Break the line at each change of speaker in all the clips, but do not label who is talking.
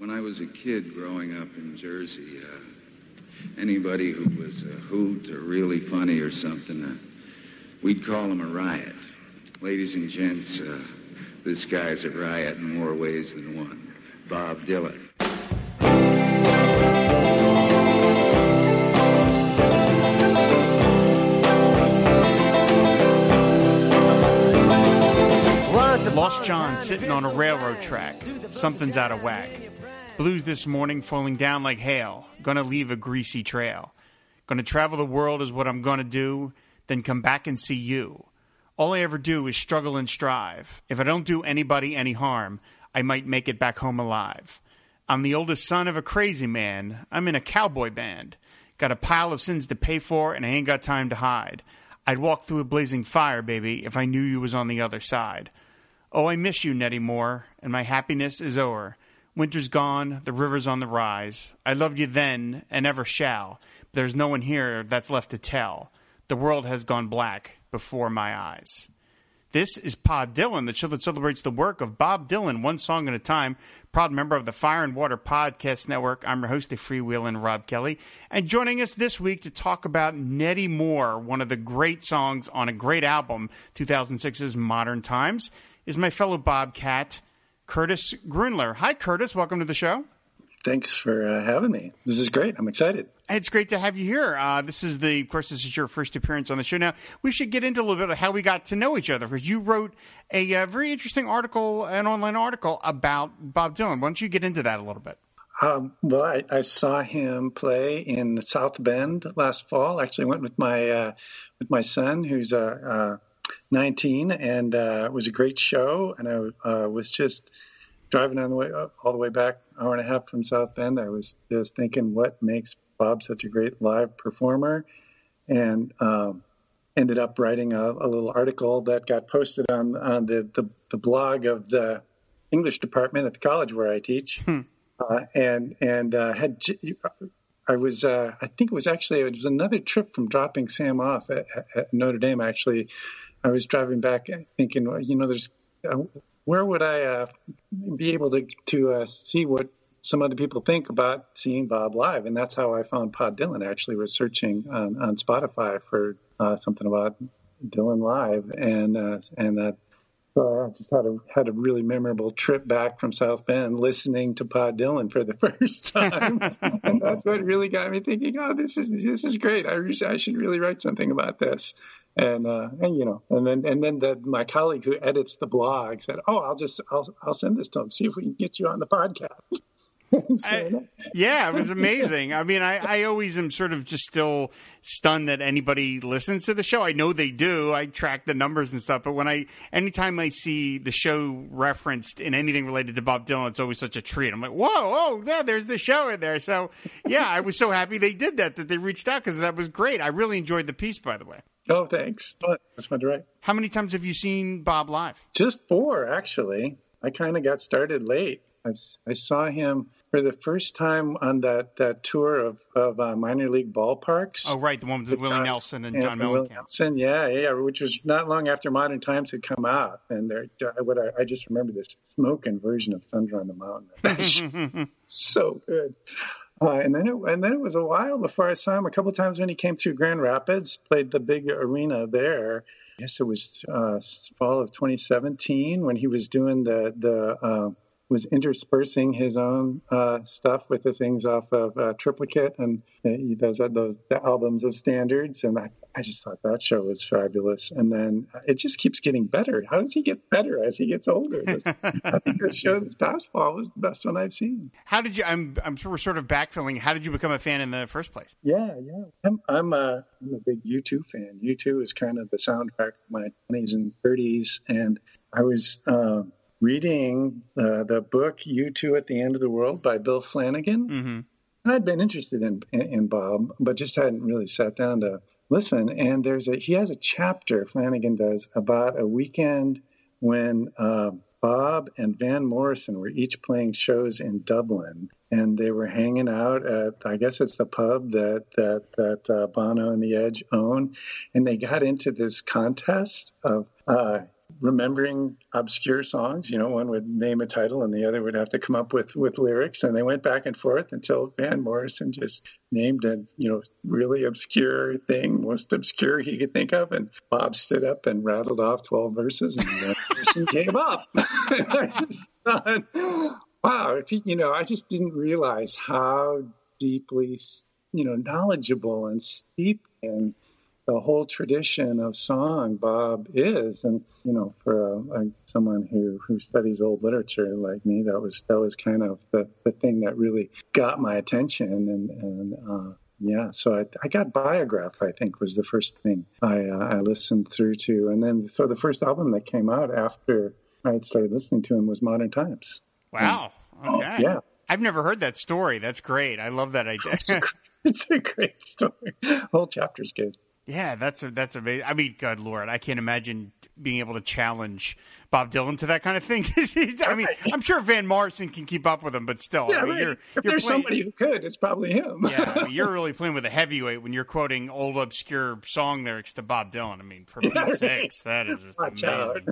When I was a kid growing up in Jersey, uh, anybody who was a hoot or really funny or something, uh, we'd call him a riot. Ladies and gents, uh, this guy's a riot in more ways than one. Bob Dylan.
Lost John sitting on a railroad track. Something's out of whack. Blues this morning falling down like hail. Gonna leave a greasy trail. Gonna travel the world is what I'm gonna do, then come back and see you. All I ever do is struggle and strive. If I don't do anybody any harm, I might make it back home alive. I'm the oldest son of a crazy man. I'm in a cowboy band. Got a pile of sins to pay for, and I ain't got time to hide. I'd walk through a blazing fire, baby, if I knew you was on the other side. Oh, I miss you, Nettie Moore, and my happiness is o'er. Winter's gone, the river's on the rise. I loved you then and ever shall. There's no one here that's left to tell. The world has gone black before my eyes. This is Pod Dylan, the show that celebrates the work of Bob Dylan, one song at a time. Proud member of the Fire and Water Podcast Network. I'm your host, the freewheeling Rob Kelly. And joining us this week to talk about Nettie Moore, one of the great songs on a great album, 2006's Modern Times, is my fellow Bobcat, Curtis Gruenler. Hi, Curtis. Welcome to the show.
Thanks for uh, having me. This is great. I'm excited.
It's great to have you here. Uh, this is the, of course, this is your first appearance on the show. Now, we should get into a little bit of how we got to know each other because you wrote a, uh, very interesting article, an online article about Bob Dylan. Why don't you get into that a little bit?
Um, well, I, I, saw him play in South Bend last fall. Actually, went with my uh, with my son, who's a 19, and uh, it was a great show. And I uh, was just driving on the way uh, all the way back, hour and a half from South Bend. I was just thinking, what makes Bob such a great live performer? And um, ended up writing a, a, little article that got posted on on the, the, the blog of the English department at the college where I teach. Hmm. Uh, and and uh, had I was uh, I think it was actually it was another trip from dropping Sam off at, at Notre Dame actually I was driving back thinking, you know, there's uh, where would I uh, be able to to uh, see what some other people think about seeing Bob live, and that's how I found Pod Dylan. Actually, was searching on, on Spotify for uh, something about Dylan live, and uh, and that. So I just had a had a really memorable trip back from South Bend, listening to Pod Dylan for the first time, and that's what really got me thinking. Oh, this is this is great. I, I should really write something about this and uh, and you know, and then and then the, my colleague who edits the blog said, "Oh, I'll just I'll I'll send this to him, see if we can get you on the podcast."
I, yeah, it was amazing. I mean, I, I always am sort of just still stunned that anybody listens to the show. I know they do. I track the numbers and stuff, but when I anytime I see the show referenced in anything related to Bob Dylan, it's always such a treat. I'm like, whoa, oh, yeah, there's the show in there. So yeah, I was so happy they did that that they reached out because that was great. I really enjoyed the piece, by the way.
Oh, thanks. That's fun to.
How many times have you seen Bob live?
Just four, actually. I kind of got started late. I've, i saw him for the first time on that, that tour of, of uh, minor league ballparks.
Oh, right, the one with, with Willie John, Nelson and, and John Mellencamp.
Nelson, yeah, yeah, which was not long after Modern Times had come out, and there, what I, I just remember this smoking version of Thunder on the Mountain. so good. Uh, and then it, and then it was a while before I saw him. A couple times when he came to Grand Rapids, played the big arena there. I guess it was uh, fall of 2017 when he was doing the the uh, was interspersing his own uh, stuff with the things off of uh, Triplicate, and he does those the albums of standards. And I, I just thought that show was fabulous. And then it just keeps getting better. How does he get better as he gets older? This, I think this show this past fall was the best one I've seen.
How did you? I'm I'm we're sort of backfilling. How did you become a fan in the first place?
Yeah, yeah. I'm I'm a, I'm a big U2 fan. U2 is kind of the soundtrack of my 20s and 30s, and I was. Um, reading uh, the book "U2 at the End of the World" by Bill Flanagan. Mm-hmm. I'd been interested in, in, in Bob, but just hadn't really sat down to listen. And there's a he has a chapter Flanagan does about a weekend when uh, Bob and Van Morrison were each playing shows in Dublin, and they were hanging out at I guess it's the pub that that that uh, Bono and the Edge own, and they got into this contest of uh, remembering obscure songs. You know, one would name a title and the other would have to come up with, with lyrics. And they went back and forth until Van Morrison just named a, you know, really obscure thing, most obscure he could think of. And Bob stood up and rattled off 12 verses and Van Morrison came up. I just thought, wow, if he, you know, I just didn't realize how deeply, you know, knowledgeable and steep in the whole tradition of song Bob is, and you know, for a, someone who who studies old literature like me, that was that was kind of the, the thing that really got my attention, and and uh, yeah, so I, I got Biograph. I think was the first thing I uh, I listened through to, and then so the first album that came out after I had started listening to him was Modern Times.
Wow. And, okay. yeah. I've never heard that story. That's great. I love that idea.
it's, a, it's a great story. Whole chapter's good.
Yeah, that's a, that's amazing. I mean, good lord, I can't imagine being able to challenge Bob Dylan to that kind of thing. I mean, I'm sure Van Morrison can keep up with him, but still,
yeah,
I mean,
right.
you're,
if
you're
there's
playing,
somebody who could, it's probably him.
yeah, I mean, you're really playing with a heavyweight when you're quoting old obscure song lyrics to Bob Dylan. I mean, for yeah, sakes, that is just amazing.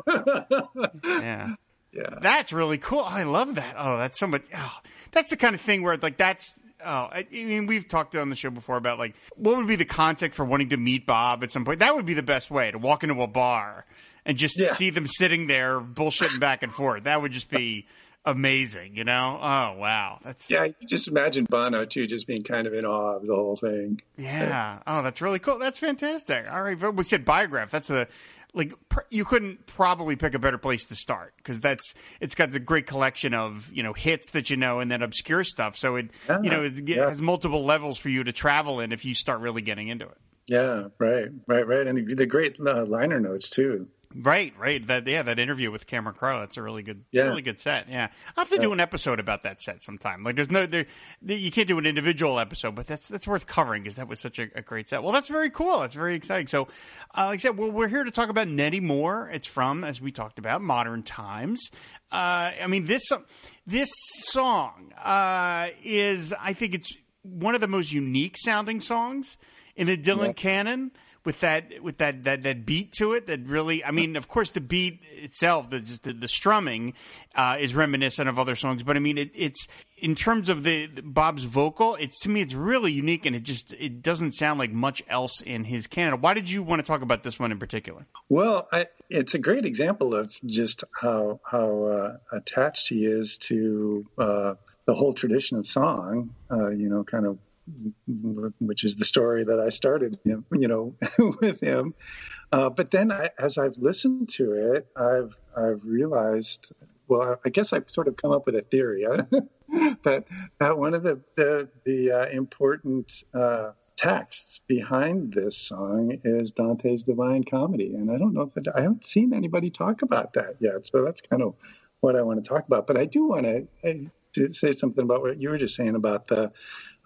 yeah.
Yeah.
That's really cool. I love that. Oh, that's so much. Oh, that's the kind of thing where like that's Oh, I mean, we've talked on the show before about like what would be the context for wanting to meet Bob at some point. That would be the best way to walk into a bar and just
Yeah.
see them sitting there bullshitting back and forth. That would just be amazing, you know? Oh wow, that's
Yeah, you just imagine Bono too, just being kind of in awe of the whole thing.
Yeah. Oh, that's really cool. That's fantastic. All right. We said biograph. That's a like pr- you couldn't probably pick a better place to start because that's it's got the great collection of you know hits that you know and then obscure stuff. So it
Yeah,
you know it
yeah.
has multiple levels for you to travel in if you start really getting into it.
Yeah, right, right, right, and the, the great uh, liner notes too.
Right, right. That yeah, that interview with Cameron Crowe. That's a really good,
Yeah.
really good set. Yeah, I'll have to do an episode about that set sometime. Like, there's no, there, you can't do an individual episode, but that's that's worth covering because that was such a, a great set. Well, that's very cool. That's very exciting. So, uh, like I said, well, we're here to talk about Nettie Moore. It's from, as we talked about, Modern Times. Uh, I mean, this this song uh, is, I think, it's one of the most unique sounding songs in the Dylan canon with that with that, that that beat to it that really I mean of course the beat itself the just the, the strumming uh, is reminiscent of other songs but I mean it, it's in terms of the, the Bob's vocal it's to me it's really unique and it just it doesn't sound like much else in his canon why did you want to talk about this one in particular
Well, I, it's a great example of just how how uh, attached he is to uh, the whole tradition of song. Uh, you know, kind of, which is the story that I started, you know, with him. Uh, but then, I, as I've listened to it, I've I've realized. Well, I guess I've sort of come up with a theory that that one of the the, the uh, important uh, texts behind this song is Dante's Divine Comedy, and I don't know if it, I haven't seen anybody talk about that yet. So that's kind of what I want to talk about. But I do want to, to say something about what you were just saying about the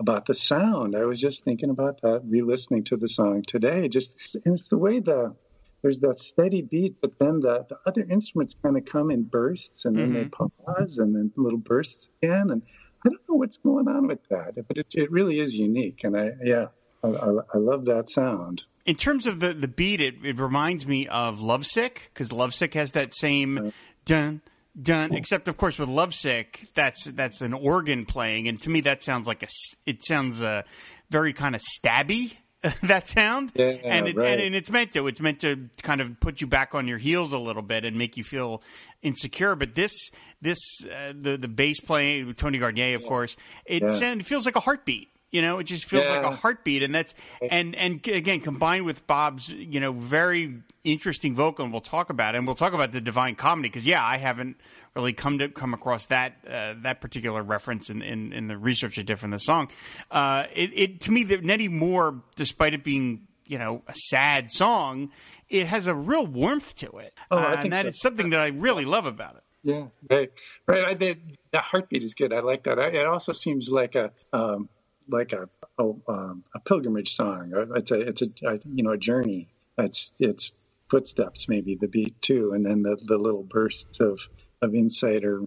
about the sound. I was just thinking about that, re-listening to the song today. Just and it's the way the there's that steady beat, but then the, the other instruments kind of come in bursts, and then they mm-hmm. pause, and then little bursts again, and I don't know what's going on with that, but it it really is unique, and I yeah, I, I, I love that sound.
in terms of the the beat it, it reminds me of Lovesick because Lovesick has that same dun dun except of course with Lovesick that's that's an organ playing and to me that sounds like a it sounds uh, very kind of stabby that sound
Yeah,
and, it,
right.
and and it's meant to it's meant to kind of put you back on your heels a little bit and make you feel insecure but this this uh, the the bass playing Tony Garnier of course it
Yeah.
sound, it feels like a heartbeat you know it just feels like a heartbeat and that's and and again combined with bob's you know very interesting vocal and we'll talk about it and we'll talk about the divine comedy because yeah i haven't really come to come across that uh, that particular reference in, in in the research i did from the song uh it, it to me that nettie moore despite it being you know a sad song it has a real warmth to it
Oh,
Uh, and that
so.
is something that i really love about it
Yeah, right, right. I, the, the heartbeat is good. I like that. I, it also seems like a um, like a a, um, a pilgrimage song. Uh, It's a it's a, a you know a journey. It's it's footsteps maybe the beat too, and then the, the little bursts of of insight or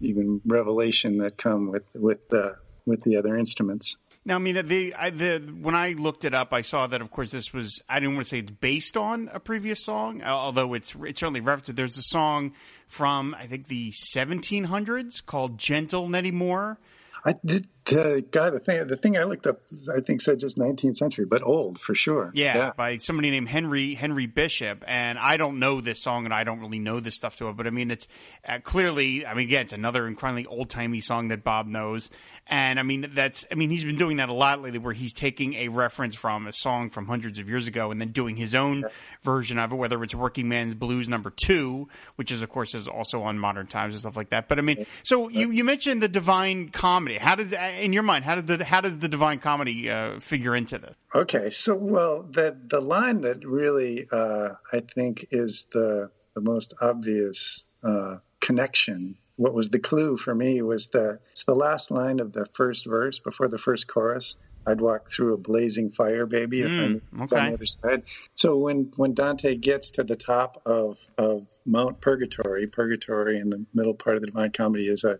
even revelation that come with with the with the other instruments.
Now, I mean, the, I, the when I looked it up, I saw that, of course, this was. I didn't want to say it's based on a previous song, although it's it's certainly referenced. There's a song from I think the 1700s called "Gentle Nettie Moore."
I did, uh, the thing, the thing I looked up, I think said just 19th century, but old for sure.
Yeah, yeah, by somebody named Henry Henry Bishop, and I don't know this song, and I don't really know this stuff to it, but I mean, it's uh, clearly, I mean, again, it's another incredibly old timey song that Bob knows, and I mean, that's, I mean, he's been doing that a lot lately, where he's taking a reference from a song from hundreds of years ago, and then doing his own yeah. version of it, whether it's Working Man's Blues Number Two, which is, of course, is also on Modern Times and stuff like that. But I mean, so you you mentioned the Divine Comedy. How does, in your mind, how does the how does the Divine Comedy uh, figure into this?
Okay, so well, the the line that really uh, I think is the the most obvious uh, connection. What was the clue for me was the it's the last line of the first verse before the first chorus. I'd walk through a blazing fire, baby, if mm, I'm okay. on the other side. So when when Dante gets to the top of of Mount Purgatory, Purgatory in the middle part of the Divine Comedy is a,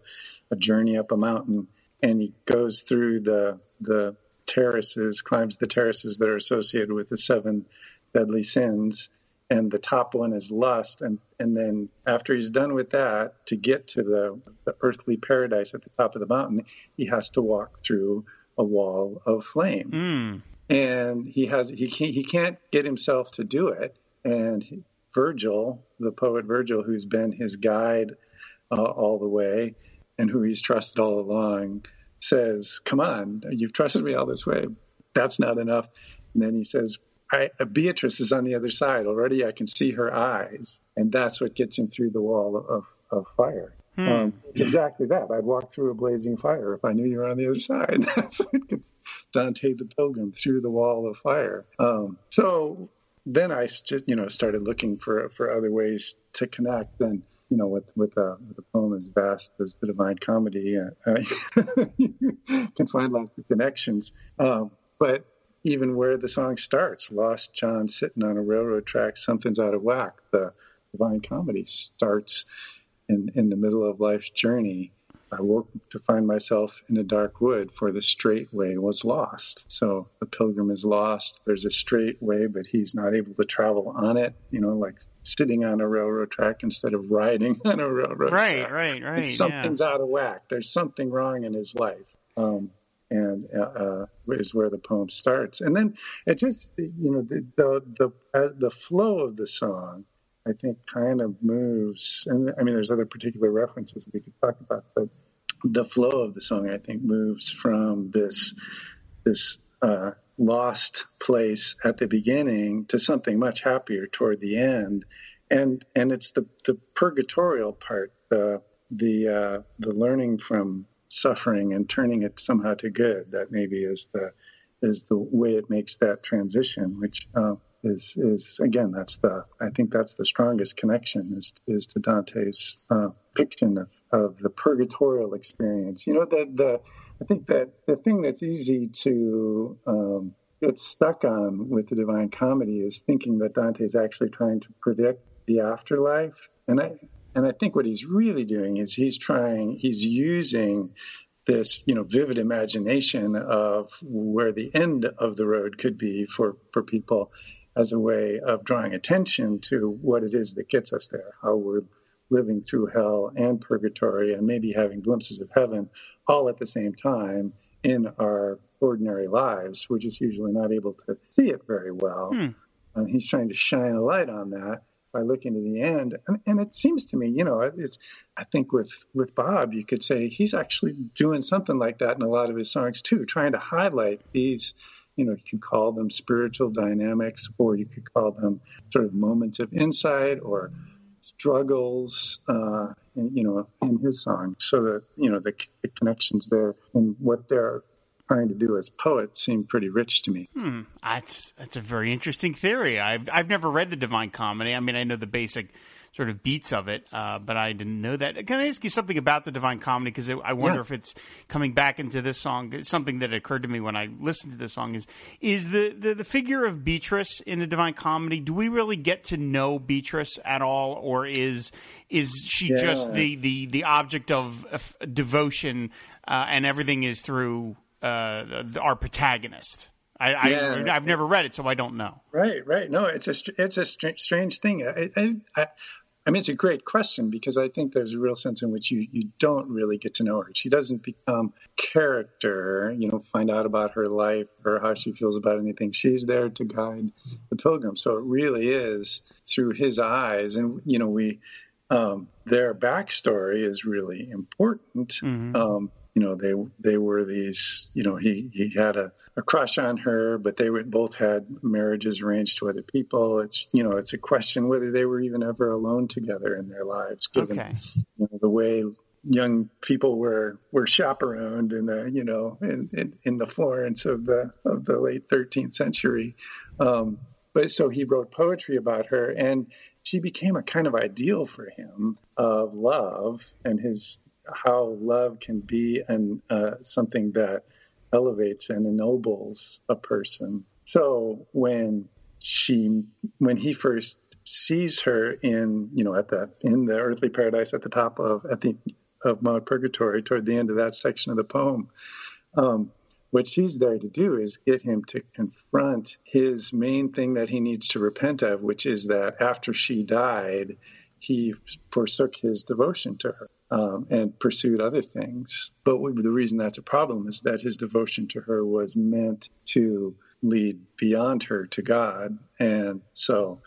a journey up a mountain and he goes through the the terraces, climbs the terraces that are associated with the seven deadly sins, and the top one is lust, and and then after he's done with that, to get to the, the earthly paradise at the top of the mountain, he has to walk through a wall of flame,
mm.
and he has he can't, he can't get himself to do it, and Virgil, the poet Virgil, who's been his guide uh, all the way and who he's trusted all along says, Come on, you've trusted me all this way. That's not enough. And then he says, I, Beatrice is on the other side. Already I can see her eyes. And that's what gets him through the wall of, of fire. Hmm. Um, exactly that. I'd walk through a blazing fire if I knew you were on the other side. That's what gets Dante the Pilgrim through the wall of fire. Um, so then I just, you know, started looking for for other ways to connect. And you know, with with a, with a poem as vast as the Divine Comedy, uh, you can find lots of connections. Um, but even where the song starts, Lost John sitting on a railroad track, something's out of whack. The Divine Comedy starts in in the middle of life's journey, I woke to find myself in a dark wood, for the straight way was lost. So the pilgrim is lost. There's a straight way, but he's not able to travel on it, you know, like sitting on a railroad track instead of riding on a railroad
right,
track.
Right, right, right.
Something's
yeah.
out of whack. There's something wrong in his life. Um, and uh, uh, is where the poem starts. And then it just, you know, the the the, uh, the flow of the song I think kind of moves. And I mean, there's other particular references we could talk about, but the flow of the song, I think, moves from this this uh, lost place at the beginning to something much happier toward the end. And and it's the the purgatorial part, the the uh, the learning from suffering and turning it somehow to good. That maybe is the is the way it makes that transition, which uh, is is again that's the I think that's the strongest connection is is to Dante's uh, fiction of, of the purgatorial experience. You know the the I think that the thing that's easy to um, get stuck on with the Divine Comedy is thinking that Dante is actually trying to predict the afterlife, and I and I think what he's really doing is he's trying he's using this you know vivid imagination of where the end of the road could be for for people as a way of drawing attention to what it is that gets us there, how we're living through hell and purgatory and maybe having glimpses of heaven all at the same time in our ordinary lives. We're just usually not able to see it very well. Hmm. And he's trying to shine a light on that by looking to the end. And, and it seems to me, you know, it's, I think with, with Bob, you could say he's actually doing something like that in a lot of his songs too, trying to highlight these you know, you could call them spiritual dynamics, or you could call them sort of moments of insight or struggles, uh, in, you know, in his songs. So that you know the, the connections there and what they're trying to do as poets seem pretty rich to me.
Hmm. That's that's a very interesting theory. I've I've never read the Divine Comedy. I mean, I know the basic sort of beats of it, uh, but I didn't know that. Can I ask you something about the Divine Comedy? Because I wonder yeah. if it's coming back into this song. It's something that occurred to me when I listened to this song is is the, the, the figure of Beatrice in the Divine Comedy. Do we really get to know Beatrice at all, or is is she yeah. just the, the, the object of, of devotion, uh, and everything is through uh, our protagonist. I,
Yeah.
I I've never read it, so I don't know.
Right, right. No, it's a it's a str- strange thing. I, I, I, I mean, it's a great question because I think there's a real sense in which you you don't really get to know her. She doesn't become character. You know, find out about her life or how she feels about anything. She's there to guide the pilgrim. So it really is through his eyes, and you know, we um, their backstory is really important. Um, you know, they they were these. You know, he he had a, a crush on her, but they would, both had marriages arranged to other people. It's you know, it's a question whether they were even ever alone together in their lives, given
Okay.
you know, the way young people were were chaperoned in the you know in, in, in the Florence of the of the late 13th century. Um, but so he wrote poetry about her, and she became a kind of ideal for him of love and his how love can be and uh, something that elevates and ennobles a person. So when she when he first sees her in you know at the in the earthly paradise at the top of at the of Mount Purgatory toward the end of that section of the poem, um, what she's there to do is get him to confront his main thing that he needs to repent of, which is that after she died, he forsook his devotion to her um, and pursued other things. But the reason that's a problem is that his devotion to her was meant to lead beyond her to God. And so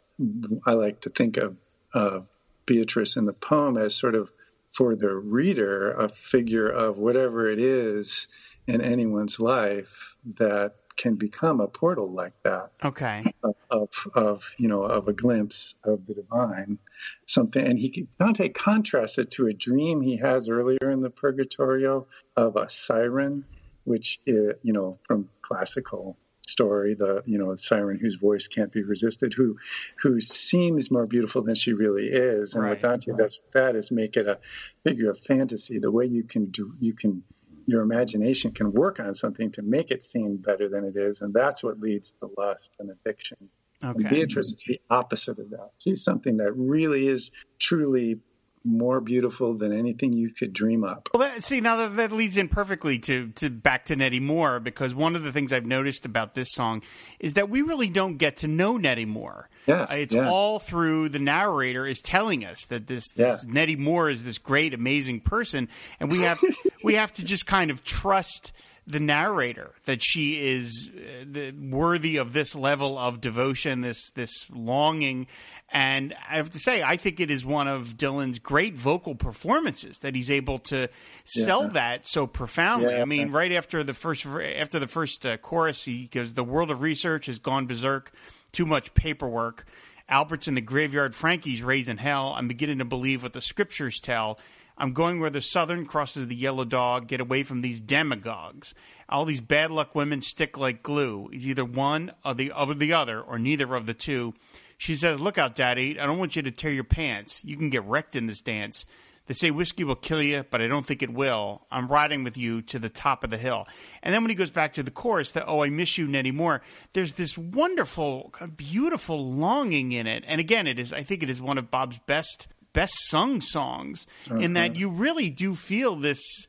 I like to think of, of Beatrice in the poem as sort of for the reader a figure of whatever it is in anyone's life that can become a portal like that
Okay.
of, of, of you know of a glimpse of the divine something and he Dante contrasts it to a dream he has earlier in the Purgatorio of a siren which uh, you know from classical story the you know siren whose voice can't be resisted who who seems more beautiful than she really is and
Right.
what Dante does with that is make it a figure of fantasy the way you can do you can your imagination can work on something to make it seem better than it is, and that's what leads to lust and addiction. And Beatrice is the opposite of that. She's something that really is truly more beautiful than anything you could dream up.
Well, that, see, now that, that leads in perfectly to, to back to Nettie Moore because one of the things I've noticed about this song is that we really don't get to know Nettie Moore.
Yeah,
Uh, it's
yeah.
all through the narrator is telling us that this, this
Yeah.
Nettie Moore is this great, amazing person, and we have we have to just kind of trust the narrator that she is uh, the, worthy of this level of devotion, this this longing. And I have to say, I think it is one of Dylan's great vocal performances that he's able to sell that so profoundly.
Yeah.
I mean, right after the first after the first uh, chorus, he goes, "The world of research has gone berserk. Too much paperwork. Albert's in the graveyard. Frankie's raising hell. I'm beginning to believe what the scriptures tell. I'm going where the southern crosses the yellow dog. Get away from these demagogues. All these bad luck women stick like glue. It's either one or the or the other, or neither of the two." She says, "Look out, Daddy. I don't want you to tear your pants. You can get wrecked in this dance." They say whiskey will kill you, but I don't think it will. I'm riding with you to the top of the hill. And then when he goes back to the chorus, that oh, I miss you, Nettie Moore. There's this wonderful, beautiful longing in it. And again, it is. I think it is one of Bob's best best sung songs. In that you really do feel this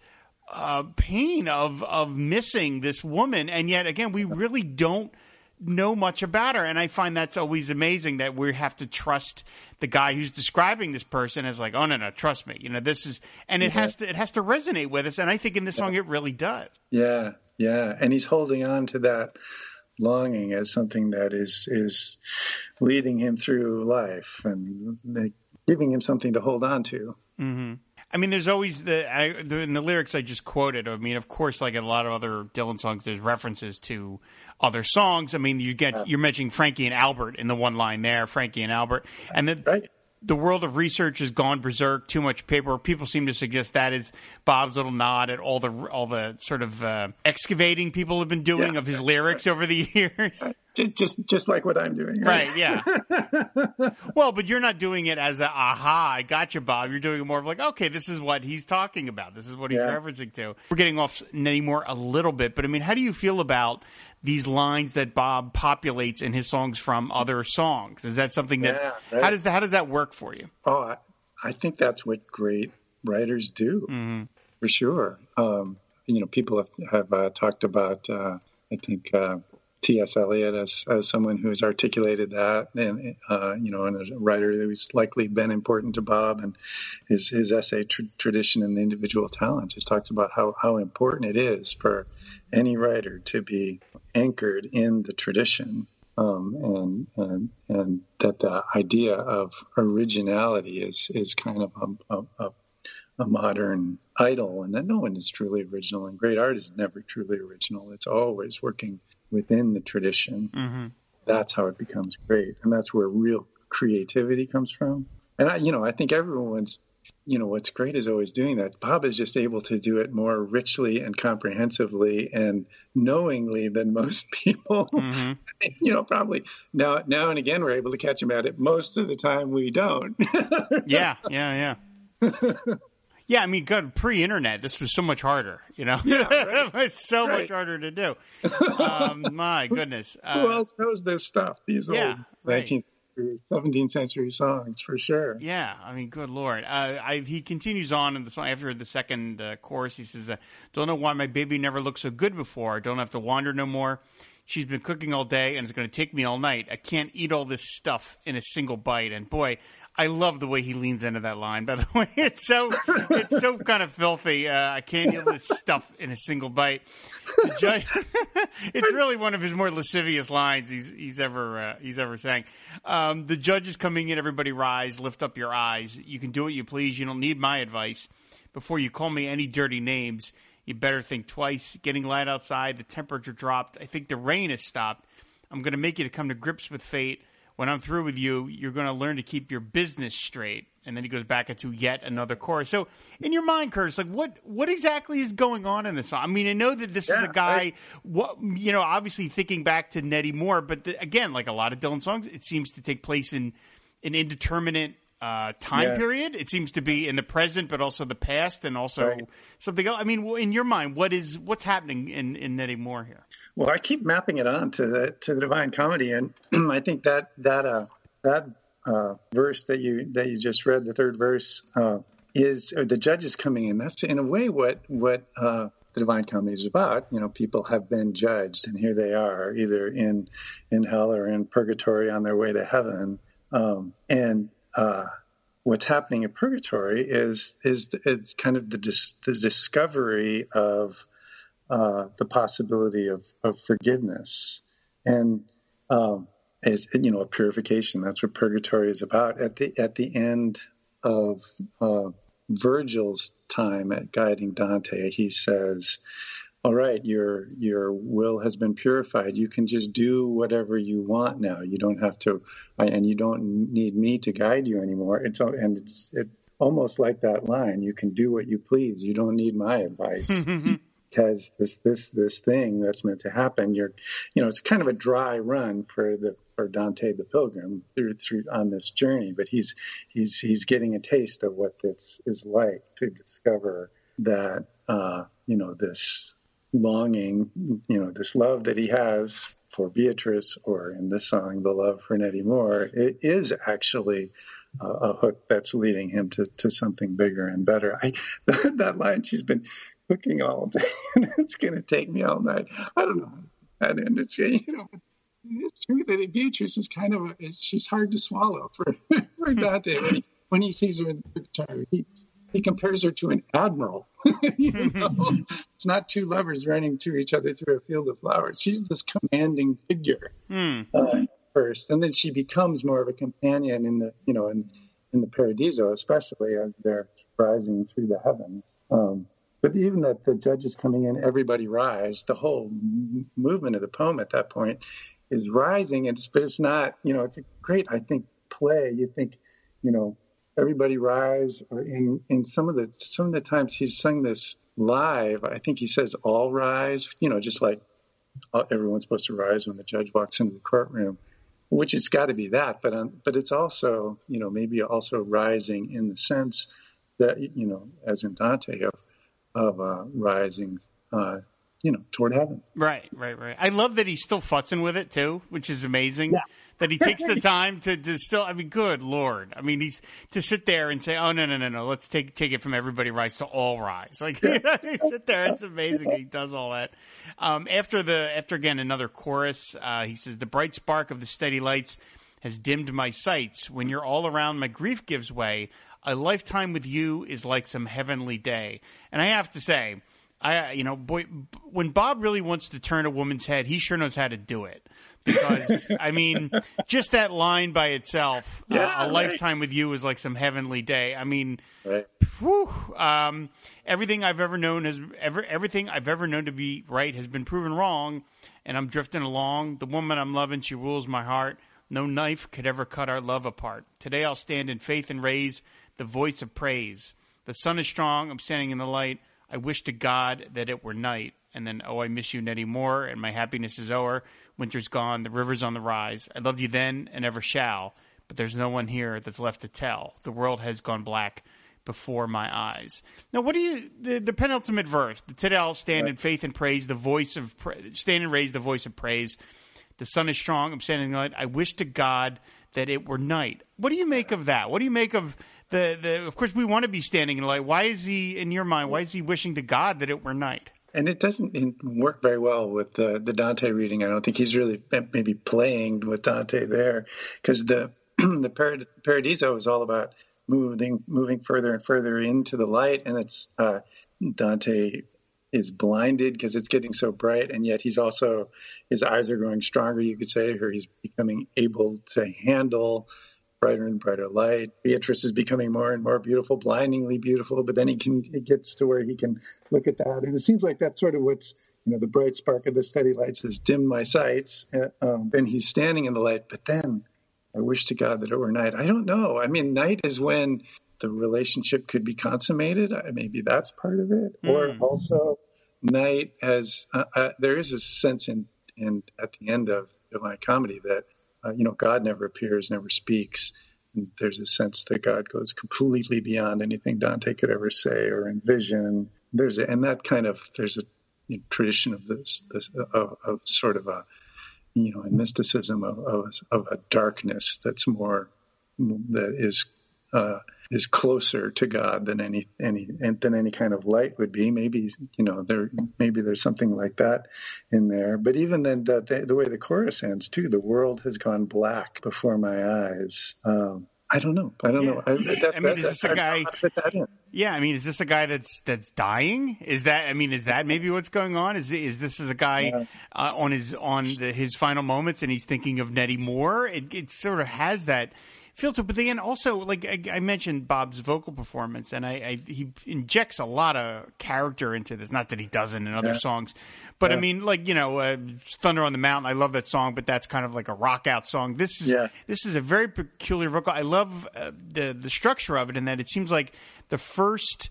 uh, pain of of missing this woman, and yet again, we really don't know much about her. And i find that's always amazing that we have to trust the guy who's describing this person as like oh no no trust me. You know this is and it has to it has to resonate with us. And i think in this song it really does.
Yeah, yeah, and he's holding on to that longing as something that is is leading him through life and like, giving him something to hold on to. Mm-hmm.
I mean, there's always the, I, the in the lyrics I just quoted. I mean, of course, like a lot of other Dylan songs, there's references to other songs. I mean, you get you're mentioning Frankie and Albert in the one line there, Frankie and Albert, and then
Right.
the world of research has gone berserk. Too much paper. People seem to suggest that is Bob's little nod at all the all the sort of uh, excavating people have been doing
Yeah.
of his lyrics over the years.
Just just just like what I'm doing.
Right, yeah. well, but you're not doing it as a aha, I got you, Bob. You're doing it more of like, okay, this is what he's talking about. This is what he's
Yeah.
referencing to. We're getting off Moore a little bit, but I mean, how do you feel about these lines that Bob populates in his songs from other songs? Is that something that
Yeah,
how does that how does that work for you?
Oh, I, I think that's what great writers do,
Mm-hmm.
for sure. Um, you know, people have, have uh, talked about, uh, I think, uh, T.S. Eliot as, as someone who's articulated that, and uh, you know, and a writer who's likely been important to Bob, and his his essay tr- "Tradition and Individual Talent" just talks about how how important it is for any writer to be anchored in the tradition, um, and and and that the idea of originality is is kind of a, a, a modern idol, and that no one is truly original, and great art is never truly original. It's always working within the tradition. Mm-hmm. That's how it becomes great, and that's where real creativity comes from. And I, you know, I think everyone's, you know, what's great is always doing that. Bob is just able to do it more richly and comprehensively and knowingly than most people. Mm-hmm. you know, probably now, now and again we're able to catch him at it. Most of the time we don't.
yeah, yeah, yeah. Yeah, I mean, good pre-internet, this was so much harder. You know,
yeah, right.
it was so right. much harder to do. Um, my goodness,
uh, who else knows this stuff? These yeah, old nineteenth, right. seventeenth century songs for sure.
Yeah, I mean, good lord. Uh, I, he continues on in the song after the second uh, chorus. He says, uh, "Don't know why my baby never looked so good before. Don't have to wander no more." She's been cooking all day and it's going to take me all night. I can't eat all this stuff in a single bite. And boy, I love the way he leans into that line. By the way, it's so it's so kind of filthy. Uh, I can't eat this stuff in a single bite. The judge, it's really one of his more lascivious lines he's he's ever uh, he's ever sang. Um, the judge is coming in. Everybody rise, lift up your eyes. You can do what you please. You don't need my advice. Before you call me any dirty names, you better think twice. Getting light outside. The temperature dropped. I think the rain has stopped. I'm going to make you to come to grips with fate when I'm through with you, you're going to learn to keep your business straight. And then he goes back into yet another chorus. So, in your mind, Curtis, like what what exactly is going on in this song? I mean, I know that this yeah, is a guy, what you know, obviously thinking back to Nettie Moore, but the, again, like a lot of Dylan songs, it seems to take place in an indeterminate uh, time yeah. period. It seems to be in the present, but also the past, and also right. something else. I mean, in your mind, what is what's happening in in Nettie Moore here?
Well, I keep mapping it on to the to the Divine Comedy, and I think that that uh, that uh, verse that you that you just read, the third verse, uh, is the judges coming in. That's in a way what what uh, the Divine Comedy is about. You know, people have been judged, and here they are, either in in hell or in purgatory on their way to heaven. Um, and uh, what's happening in purgatory is is it's kind of the dis- the discovery of uh, the possibility of, of forgiveness. And um, as you know a purification that's what purgatory is about. At the at the end of uh, Virgil's time at guiding Dante he says all right your your will has been purified. You can just do whatever you want now. You don't have to and you don't need me to guide you anymore. It's and it's it, almost like that line you can do what you please. You don't need my advice because this this this thing that's meant to happen you're you know it's kind of a dry run for the for Dante the pilgrim through through on this journey but he's he's he's getting a taste of what this is like to discover that uh, you know this longing you know this love that he has for Beatrice or in this song the love for Nettie Moore it is actually uh, a hook that's leading him to, to something bigger and better. I that line she's been cooking all day, and it's going to take me all night. I don't know. And it's you know, it's true that Beatrice is kind of a, she's hard to swallow for for Dante when he, when he sees her in the picture. He he compares her to an admiral. you know, it's not two lovers running to each other through a field of flowers. She's this commanding figure mm. uh, first, and then she becomes more of a companion in the you know in in the Paradiso, especially as they're rising through the heavens. Um, but even that the judges coming in, everybody rise. The whole movement of the poem at that point is rising. It's but it's not. You know, it's a great. I think play. You think, you know, everybody rise. Or in in some of the some of the times he's sung this live. I think he says all rise. You know, just like everyone's supposed to rise when the judge walks into the courtroom which it's got to be that, but um, but it's also you know maybe also rising in the sense that you know as in Dante of of uh, rising, uh, you know, toward heaven.
Right, right, right. I love that he's still futzing with it too, which is amazing.
Yeah.
that he takes the time to, to still. I mean, good lord. I mean, he's to sit there and say, "Oh no, no, no, no. Let's take take it from everybody rise to all rise." Like you know, he sit there. It's amazing. He does all that. Um, after the after again another chorus, uh, he says, "The bright spark of the steady lights." Has dimmed my sights. When you're all around, my grief gives way. A lifetime with you is like some heavenly day. And I have to say, I you know, boy, when Bob really wants to turn a woman's head, he sure knows how to do it. Because I mean, just that line by itself, uh, a
right.
lifetime with you is like some heavenly day. I mean,
Right.
whew, um, everything I've ever known has ever everything I've ever known to be right has been proven wrong, and I'm drifting along. The woman I'm loving, she rules my heart. No knife could ever cut our love apart. Today I'll stand in faith and raise the voice of praise. The sun is strong. I'm standing in the light. I wish to God that it were night. And then, oh, I miss you, Nettie Moore, and my happiness is o'er. Winter's gone. The river's on the rise. I loved you then and ever shall. But there's no one here that's left to tell. The world has gone black before my eyes. Now, what do you the, the penultimate verse? The today I'll stand in faith and praise the voice of pra- stand and raise the voice of praise. The sun is strong. I'm standing in the light. I wish to God that it were night. What do you make of that? What do you make of the the? Of course, we want to be standing in light. Why is he in your mind? Why is he wishing to God that it were night?
And it doesn't work very well with the, the Dante reading. I don't think he's really maybe playing with Dante there, because the the Parad- Paradiso is all about moving moving further and further into the light, and it's uh, Dante is blinded because it's getting so bright, and yet he's also his eyes are growing stronger. You could say, or he's becoming able to handle brighter and brighter light. Beatrice is becoming more and more beautiful, blindingly beautiful. But then he can it gets to where he can look at that, and it seems like that's sort of what's you know the bright spark of the steady lights has dimmed my sights. Uh, um, and he's standing in the light, but then I wish to God that it were night. I don't know. I mean, night is when the relationship could be consummated. Maybe that's part of it, or
Mm.
also night has uh, uh, there is a sense in in at the end of Divine Comedy that uh, you know God never appears, never speaks. And there's a sense that God goes completely beyond anything Dante could ever say or envision. There's a, and that kind of there's a you know, tradition of this, this of, of sort of a you know a mysticism of, of of a darkness that's more that is uh, is closer to God than any any than any kind of light would be. Maybe you know there maybe there's something like that in there. But even then, the, the, the way the chorus ends too, the world has gone black before my eyes. Um, I don't know. I don't know.
Yeah. I mean, is this a
I don't
guy-
how to fit that in.
Yeah, I mean, is this a guy that's that's dying? Is that I mean, is that maybe what's going on? Is is this is a guy uh, on his on the, his final moments and he's thinking of Nettie Moore? It, it sort of has that it. but then also like I, I mentioned Bob's vocal performance, and I, I he injects a lot of character into this. Not that he doesn't in other
Yeah.
songs, but I mean, like you know, uh, Thunder on the Mountain. I love that song, but that's kind of like a rock out song. This is
Yeah.
this is a very peculiar vocal. I love uh, the the structure of it, in that it seems like the first.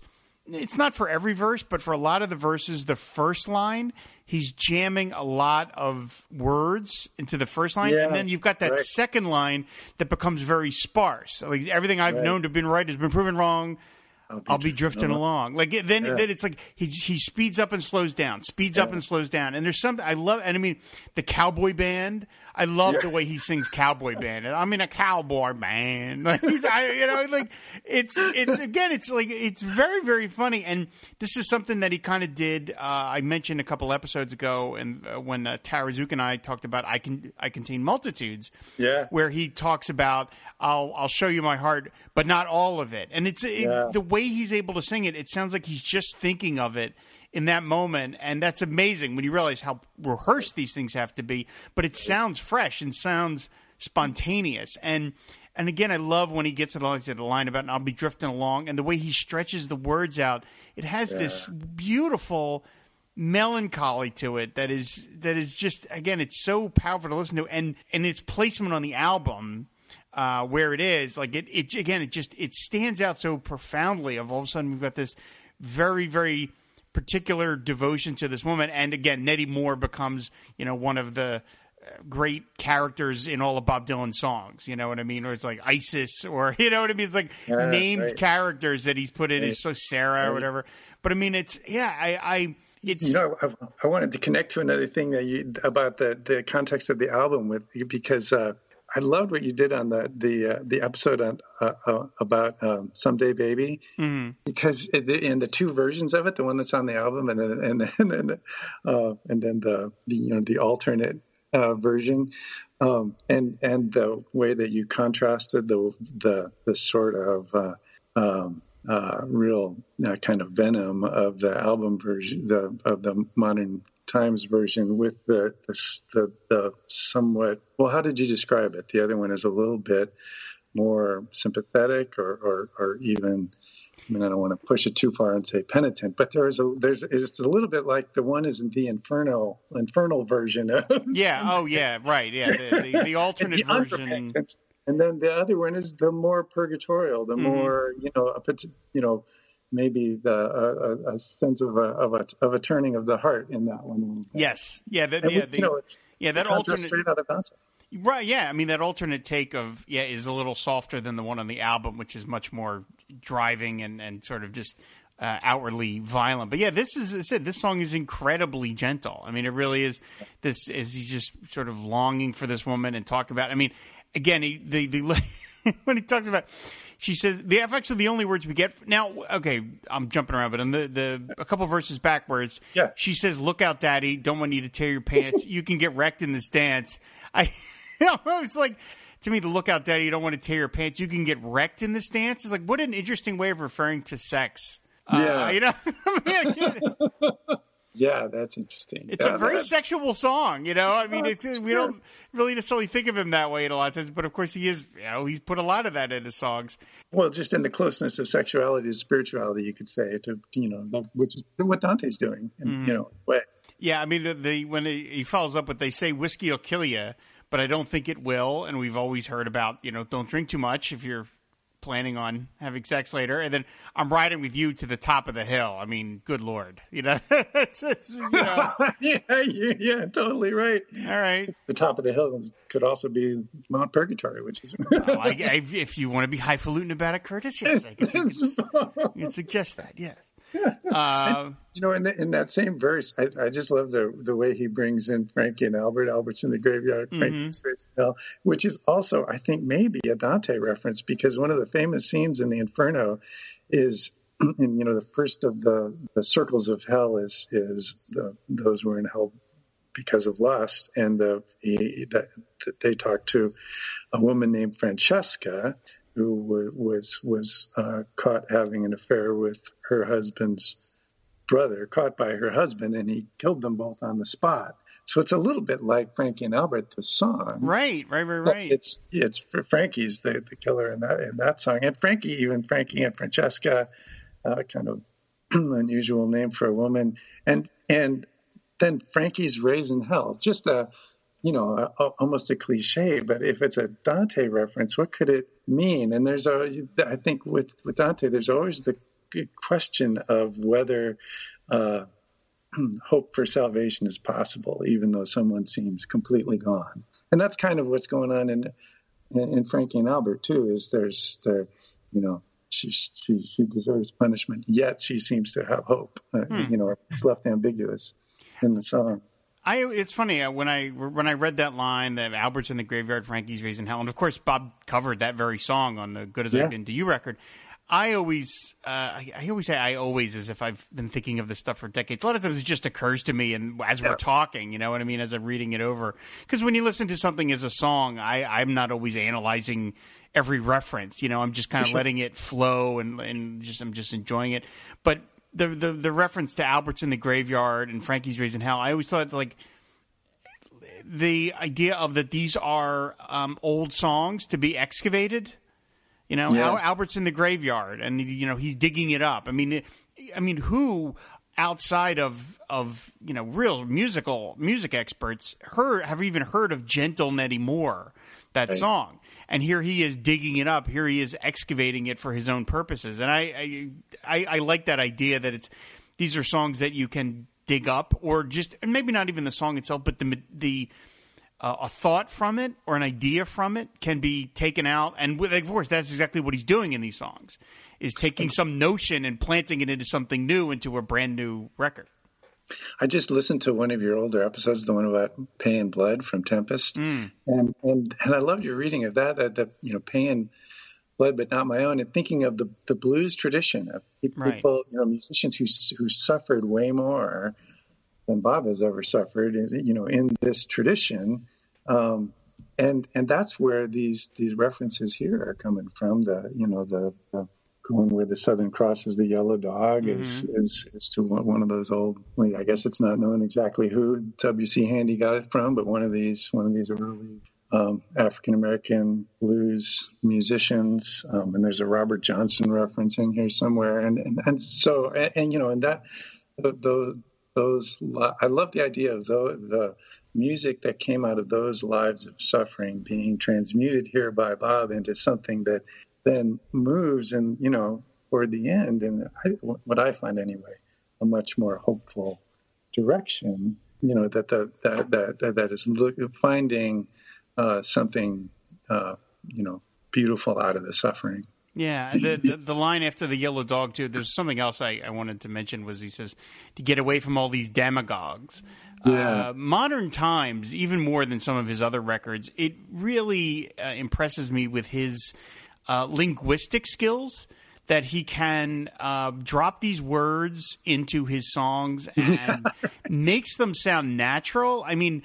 It's not for every verse, but for a lot of the verses, the first line he's jamming a lot of words into the first line,
Yeah,
and then you've got that
right.
second line that becomes very sparse. Like everything I've
Right.
known to have been right has been proven wrong. I'll be drifting uh-huh. along. Like then,
Yeah.
then it's like he he speeds up and slows down, speeds up and slows down. And there's something I love. And I mean, the cowboy band. I love
Yeah.
the way he sings cowboy band. I'm in a cowboy band. Like he's, I, you know, like it's it's again, it's like it's very very funny. And this is something that he kind of did. Uh, I mentioned a couple episodes ago, and uh, when uh, Tara Zook and I talked about I can I contain multitudes
Yeah.
where he talks about I'll I'll show you my heart, but not all of it. And it's it,
Yeah.
the way he's able to sing it. It sounds like he's just thinking of it in that moment, and that's amazing when you realize how rehearsed these things have to be. But it sounds fresh and sounds spontaneous. And and again, I love when he gets to the, like said, the line about "I'll be drifting along," and the way he stretches the words out. It has this beautiful melancholy to it that is that is just again it's so powerful to listen to and and its placement on the album uh, where it is like it, it again it just it stands out so profoundly of all of a sudden we've got this very very particular devotion to this woman. And again Nettie Moore becomes you know one of the uh, great characters in all of Bob Dylan songs. You know what I mean? Or it's like Isis or you know what I mean? It's like
Yeah,
named
right.
characters that he's put in. Is so Sarah or whatever. But I mean it's yeah I I it's
You know, I, I wanted to connect to another thing that you about the the context of the album with because uh, I loved what you did on the the uh, the episode on uh, uh, about um, someday baby
Mhm.
because in the, in the two versions of it, the one that's on the album and then and then and then, uh, and then the, the you know the alternate uh, version, um, and and the way that you contrasted the the the sort of uh, um, uh, real uh, kind of venom of the album version, the of the modern times version with the the, the somewhat well, how did you describe it? The other one is a little bit more sympathetic or or, or even. I mean, I don't want to push it too far and say penitent, but there's a there's it's a little bit like the one is in the infernal infernal version of
Yeah. Oh, yeah. Right. Yeah. The, the, the alternate
the
version.
And then the other one is the more purgatorial, the
Mhm.
more you know, a, you know, maybe the a, a, sense of a, of a of a turning of the heart in that one.
Yes. Yeah. The, yeah.
we-
The,
you know,
yeah. That alternate.
straight out of Dante.
Right, yeah. I mean, that alternate take of yeah is a little softer than the one on the album, which is much more driving and, and sort of just uh, outwardly violent. But yeah, this is I said this song is incredibly gentle. I mean, it really is. This is he's just sort of longing for this woman and talk about. I mean, again, he, the the when he talks about. She says the actually the only words we get now. Okay, I'm jumping around, but on the, the a couple verses backwards,
Yeah.
she says, "Look out, Daddy! Don't want you to tear your pants. you can get wrecked in this dance." I, I was like, to me, the "Look out, Daddy! You don't want to tear your pants. You can get wrecked in this dance." It's like, what an interesting way of referring to sex. Uh,
Yeah.
you know, I mean, I.
Yeah, that's interesting.
it's
Yeah,
a very
that-
sexual song. You know, I mean,
Oh,
it's,
for
we don't really necessarily think of him that way in a lot of times, but of course, he is. You know, he's put a lot of that into songs.
well, just in the closeness of sexuality to spirituality, you could say to you know, which is what Dante's doing, in,
Mm-hmm.
you know, way.
Yeah, I mean, the when he, he follows up with, they say whiskey will kill you, but I don't think it will. And we've always heard about, you know, don't drink too much if you're planning on having sex later. And then I'm riding with you to the top of the hill. I mean, good lord, you know, it's, it's you know,
yeah, yeah, yeah, totally right.
all right.
The top of the hill could also be Mount Purgatory, which is
Well, oh, I, I, if you want to be highfalutin about it, Curtis, yes, I guess you could, you could suggest that. Yes. Uh,
You know, in, the, in that same verse, I, I just love the the way he brings in Frankie and Albert. Albert's in the graveyard, Frankie's face in hell, which is also, I think, maybe a Dante reference because one of the famous scenes in the Inferno is, in, you know, the first of the, the circles of hell is is the, those who are in hell because of lust, and the, he, that they talk to a woman named Francesca who wa- was was uh, caught having an affair with her husband's brother, caught by her husband, and he killed them both on the spot. So it's a little bit like Frankie and Albert, the song.
right, right, right, right.
It's it's Frankie's the, the killer in that in that song, and Frankie even Frankie and Francesca, uh, kind of unusual name for a woman, and and then Frankie's raising hell, just a you know a, almost a cliche, but if it's a Dante reference, what could it mean? And there's a I think with with Dante, there's always the question of whether. Uh, hope for salvation is possible, even though someone seems completely gone. And that's kind of what's going on in in, in Frankie and Albert too. Is there's the, you know, she she she deserves punishment, yet she seems to have hope. Uh, You know, it's left ambiguous in the song.
I it's funny uh, when I when I read that line that Albert's in the graveyard, Frankie's raising hell, and of course Bob covered that very song on the "Good as
Yeah.
I've Been to You" record. I always uh, I, I always say I always as if I've been thinking of this stuff for decades. A lot of times it just occurs to me, and as we're talking, you know what I mean, as I'm reading it over. Because when you listen to something as a song, I I'm not always analyzing every reference. You know, I'm just kind of letting it flow and and just I'm just enjoying it. But the the the reference to Albert's in the graveyard and Frankie's raising hell, I always thought like the idea of that these are um, old songs to be excavated. You know,
Yeah.
Al- Albert's in the graveyard, and you know he's digging it up. I mean, it- I mean, who outside of of you know real musical music experts heard have even heard of Gentle Nettie Moore that
Right.
song? And here he is digging it up. Here he is excavating it for his own purposes. And I I, I, I like that idea that it's these are songs that you can dig up, or just and maybe not even the song itself, but the the uh, a thought from it or an idea from it can be taken out. And with, of course, that's exactly what he's doing in these songs: is taking some notion and planting it into something new, into a brand new record.
I just listened to one of your older episodes, the one about Pay in Blood from Tempest,
mm.
and and and I loved your reading of that. That, that you know, paying blood but not my own, and thinking of the the blues tradition of people,
right.
you know, musicians who who suffered way more than Bob has ever suffered, you know, in this tradition. Um, and and that's where these these references here are coming from. The you know the, the going where the Southern Cross is the yellow dog mm-hmm. is, is is to one of those old. I guess it's not known exactly who W. C. Handy got it from, but one of these one of these early um, African American blues musicians. Um, and there's a Robert Johnson reference in here somewhere, and and, and so and, and you know and that those those I love the idea of the the music that came out of those lives of suffering being transmuted here by Bob into something that then moves and you know toward the end and I, what I find anyway a much more hopeful direction you know that the, that that that is look, finding uh, something uh, you know beautiful out of the suffering
yeah, the, the, the line after the yellow dog too. There's something else I, I wanted to mention was he says to get away from all these demagogues.
Yeah.
Uh, modern times, even more than some of his other records, it really uh, impresses me with his uh, linguistic skills that he can uh, drop these words into his songs and makes them sound natural. I mean,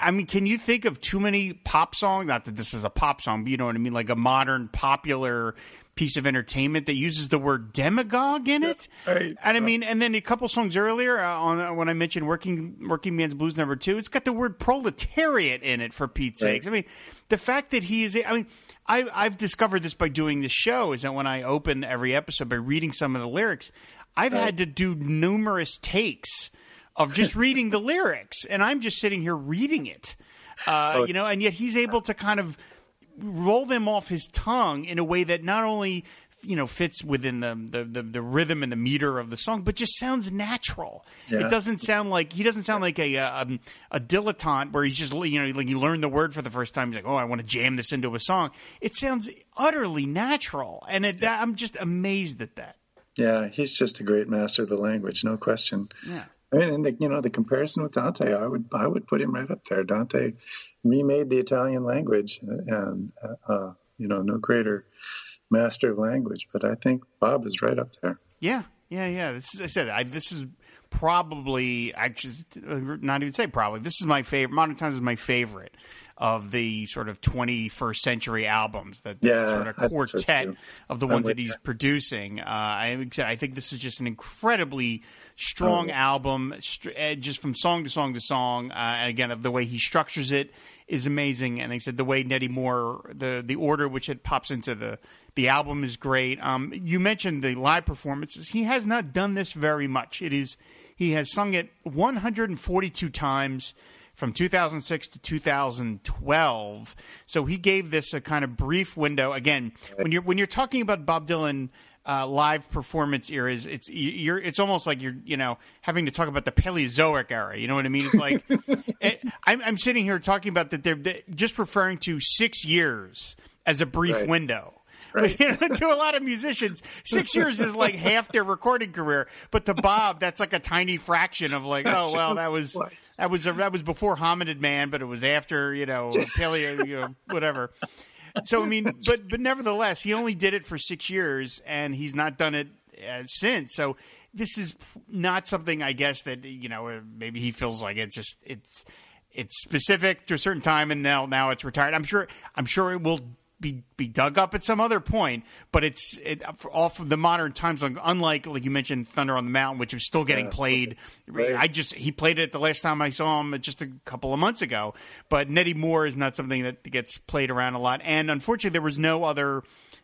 I mean, can you think of too many pop songs? Not that this is a pop song, but you know what I mean, like a modern popular piece of entertainment that uses the word demagogue in it.
Right.
And I mean, and then a couple songs earlier uh, on uh, when I mentioned working working man's blues number two, it's got the word proletariat in it for Pete's right. sakes. I mean, the fact that he is, I mean. I, I've discovered this by doing this show is that when I open every episode by reading some of the lyrics, I've right. had to do numerous takes of just reading the lyrics, and I'm just sitting here reading it. Uh, oh. You know, and yet he's able to kind of roll them off his tongue in a way that not only you know fits within the, the the, the, rhythm and the meter of the song, but just sounds natural. Yeah. It doesn't sound like he doesn't sound like a, a, um, a dilettante where he's just you know like he learned the word for the first time. He's like, oh, I want to jam this into a song. It sounds utterly natural, and it, yeah. I'm just amazed at that.
Yeah, he's just a great master of the language, no question.
Yeah.
I mean, and the, you know the comparison with Dante, I would I would put him right up there. Dante remade the Italian language, and uh, you know, no greater master of language. But I think Bob is right up there.
Yeah, yeah, yeah. This is, I said I, this is probably I just not even say probably. This is my favorite. Modern Times is my favorite of the sort of 21st century albums, that
yeah,
sort of quartet of the ones that he's that. producing. Uh, I, I think this is just an incredibly strong oh. album, eh, just from song to song to song. Uh, and again, the way he structures it is amazing. And they said the way Nettie Moore, the the order which it pops into the the album is great. Um, you mentioned the live performances. He has not done this very much. It is he has sung it 142 times from 2006 to 2012. So he gave this a kind of brief window. Again, when you're when you're talking about Bob Dylan uh, live performance eras, it's you're it's almost like you're you know having to talk about the Paleozoic era. You know what I mean? It's like it, I'm, I'm sitting here talking about that they're, they're just referring to six years as a brief
right.
window.
Right.
To a lot of musicians, six years is like half their recording career. But to Bob, that's like a tiny fraction of like, oh well, that was that was that was before Hominid Man, but it was after you know paleo, you know, whatever. So I mean, but but nevertheless, he only did it for six years, and he's not done it uh, since. So this is not something I guess that you know maybe he feels like it's just it's it's specific to a certain time, and now now it's retired. I'm sure I'm sure it will be be dug up at some other point. But it's it, off of the modern times, unlike like you mentioned, Thunder on the Mountain, which is still getting yeah. played.
Right.
I just he played it the last time I saw him just a couple of months ago. But Nettie Moore is not something that gets played around a lot, and unfortunately, there was no other.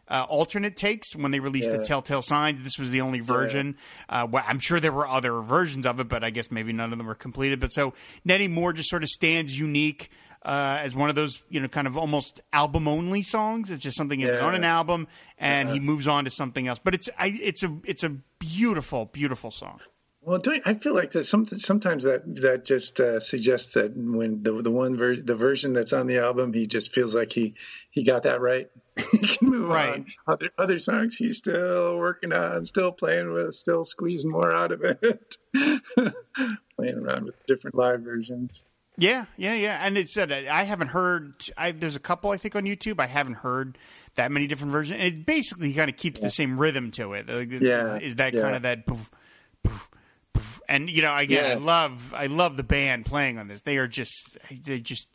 Uh, alternate takes when they released
yeah.
the Telltale Signs. This was the only version. Yeah. Uh, well, I'm sure there were other versions of it, but I guess maybe none of them were completed. But so Nettie Moore just sort of stands unique uh, as one of those, you know, kind of almost album only songs. It's just something that's on an album, and he moves on to something else. But it's I, it's a it's a beautiful, beautiful song.
Well, I feel like that some, sometimes that that just uh, suggests that when the the one ver- the version that's on the album, he just feels like he he got that right. he can move
right.
on. Other other songs he's still working on, still playing with, still squeezing more out of it. playing around with different live versions.
Yeah, yeah, yeah. And it said uh, I haven't heard. I, there's a couple I think on YouTube. I haven't heard that many different versions. It basically kind of keeps the same rhythm to it.
yeah,
is, is that
yeah.
kind of that? Poof, poof, poof. And you know, again, yeah. I love, I love the band playing on this. They are just, they just,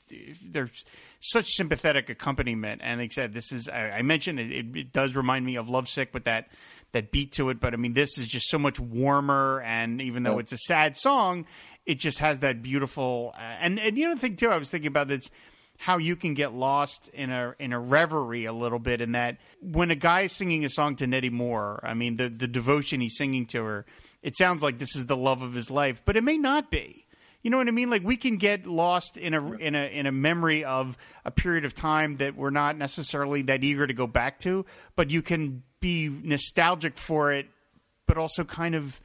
they're such sympathetic accompaniment. And like I said, this is, I, I mentioned it, it, it does remind me of Lovesick with that that beat to it. But I mean, this is just so much warmer. And even though it's a sad song, it just has that beautiful. Uh, and and the other thing too, I was thinking about this how you can get lost in a in a reverie a little bit in that when a guy is singing a song to Nettie Moore, I mean the the devotion he's singing to her, it sounds like this is the love of his life, but it may not be. You know what I mean? Like we can get lost in a in a in a memory of a period of time that we're not necessarily that eager to go back to, but you can be nostalgic for it, but also kind of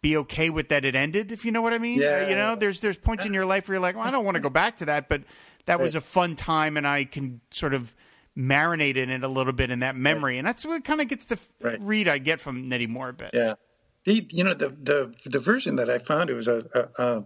be okay with that it ended. If you know what I mean?
Yeah.
Uh, you know, there's there's points in your life where you're like, well, I don't want to go back to that, but that was a fun time, and I can sort of marinate in it a little bit in that memory, and that's what kind of gets the
right.
read I get from Nettie Moore a bit.
Yeah. The, you know the the the version that I found it was a, a, a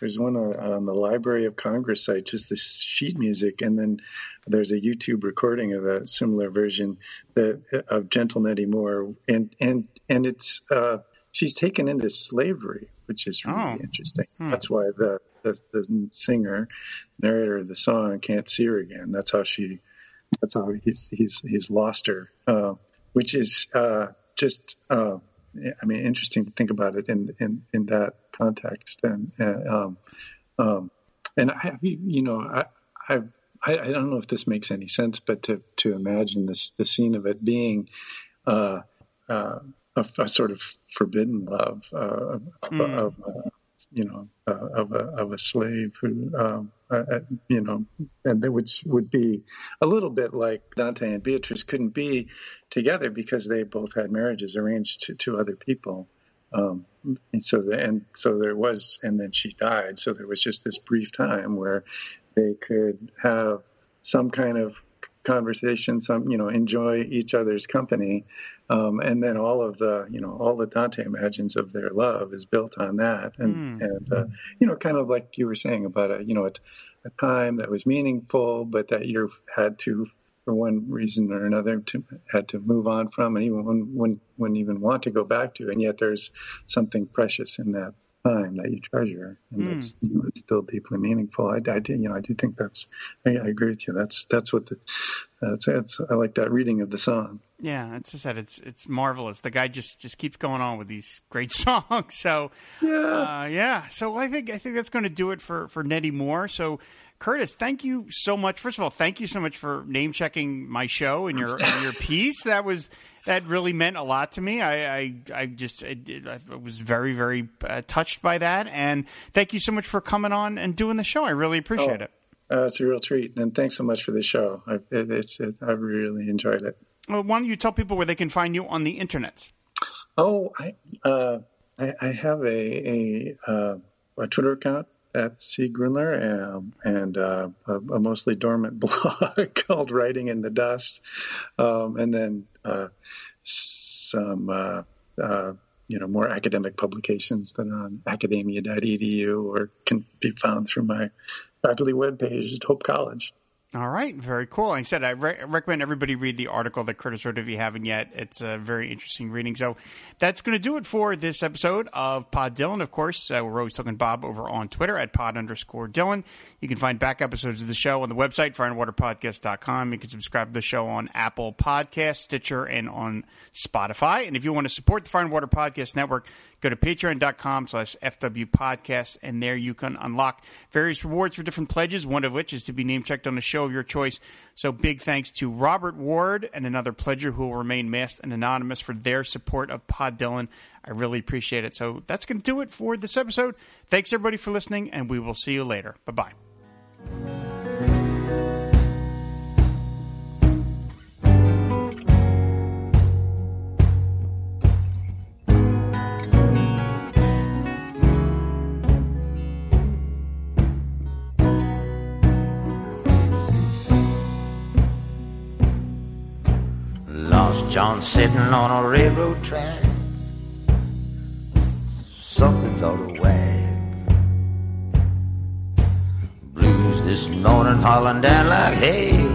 there's one on the Library of Congress site, just the sheet music, and then there's a YouTube recording of a similar version that, of Gentle Nettie Moore, and and and it's uh, she's taken into slavery, which is really
oh.
interesting.
Hmm.
That's why the, the the singer, narrator of the song can't see her again. That's how she, that's how he's he's he's lost her, uh, which is uh, just. Uh, I mean, interesting to think about it in in, in that context, and um, um, and I, you know, I, I I don't know if this makes any sense, but to to imagine this the scene of it being uh, uh, a, a, sort of forbidden love uh, mm. of, uh, you know uh, of a of a slave who um, uh, you know, and which would be a little bit like Dante and Beatrice couldn't be together because they both had marriages arranged to, to other people. Um, and so the, and so there was, and then she died. So there was just this brief time where they could have some kind of conversation, some you know, enjoy each other's company, um, and then all of the you know all the Dante imagines of their love is built on that, and
mm.
and uh, you know, kind of like you were saying about a you know a, a time that was meaningful, but that you had to for one reason or another to, had to move on from and even wouldn't, wouldn't even want to go back to. And yet there's something precious in that time that you treasure and mm. that's you know, it's still deeply meaningful. I, I do you know I do think that's I, I agree with you. That's that's what the that's, that's I like that reading of the song.
Yeah it's just that it's it's marvelous. The guy just just keeps going on with these great songs. So
yeah.
uh, yeah. So I think I think that's going to do it for for Nettie Moore. So Curtis, thank you so much. First of all, thank you so much for name checking my show and your your piece. That was that really meant a lot to me. I I, I just I, I, was very very uh, touched by that, and thank you so much for coming on and doing the show. I really appreciate
oh,
it.
Uh, it's a real treat, and thanks so much for the show. I, it, it's it, I really enjoyed it.
Well, why don't you tell people where they can find you on the internet?
Oh, I uh, I, I, have a a, uh, a Twitter account at C. Gruenler um, and uh, a, a, mostly dormant blog called Writing in the Dust, um, and then uh, some uh, uh, you know more academic publications that are on academia.edu or can be found through my faculty webpage at Hope College.
All right, very cool. Like I said, I re- recommend everybody read the article that Curtis wrote if you haven't yet. It's a very interesting reading. So that's going to do it for this episode of Pod Dylan. Of course, uh, we're always talking Bob over on Twitter at pod underscore Dylan. You can find back episodes of the show on the website, fireandwaterpodcast.com. You can subscribe to the show on Apple Podcasts, Stitcher, and on Spotify. And if you want to support the Fire and Water Podcast Network, Go to patreon.com slash FW podcast, and there you can unlock various rewards for different pledges, one of which is to be name checked on a show of your choice. So big thanks to Robert Ward and another pledger who will remain masked and anonymous for their support of Pod Dylan. I really appreciate it. So that's going to do it for this episode. Thanks everybody for listening, and we will see you later. Bye bye. John sitting on a railroad track. Something's
ought to wag. Blues this morning falling down like hail.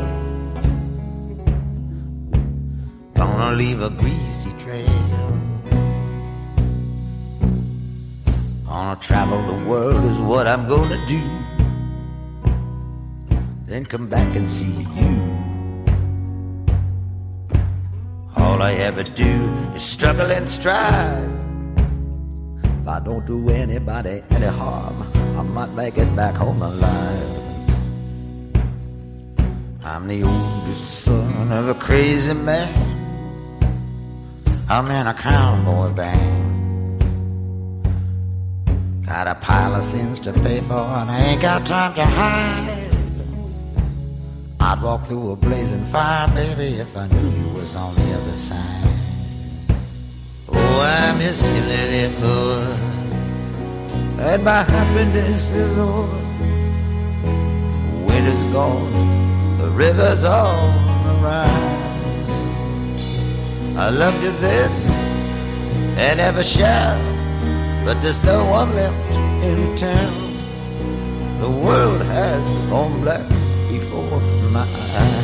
Gonna leave a greasy trail. Gonna travel the world is what I'm gonna do. Then come back and see you. I ever do is struggle and strive. If I don't do anybody any harm, I might make it back home alive. I'm the oldest son of a crazy man. I'm in a cowboy band. Got a pile of sins to pay for, and I ain't got time to hide. I'd walk through a blazing fire, baby, if I knew you was on the other side. Oh, I miss you, little boy, and my happiness is over. Winter's gone, the river's the rise. I loved you then, and ever shall, but there's no one left in town. The world has gone black my eyes. Eh?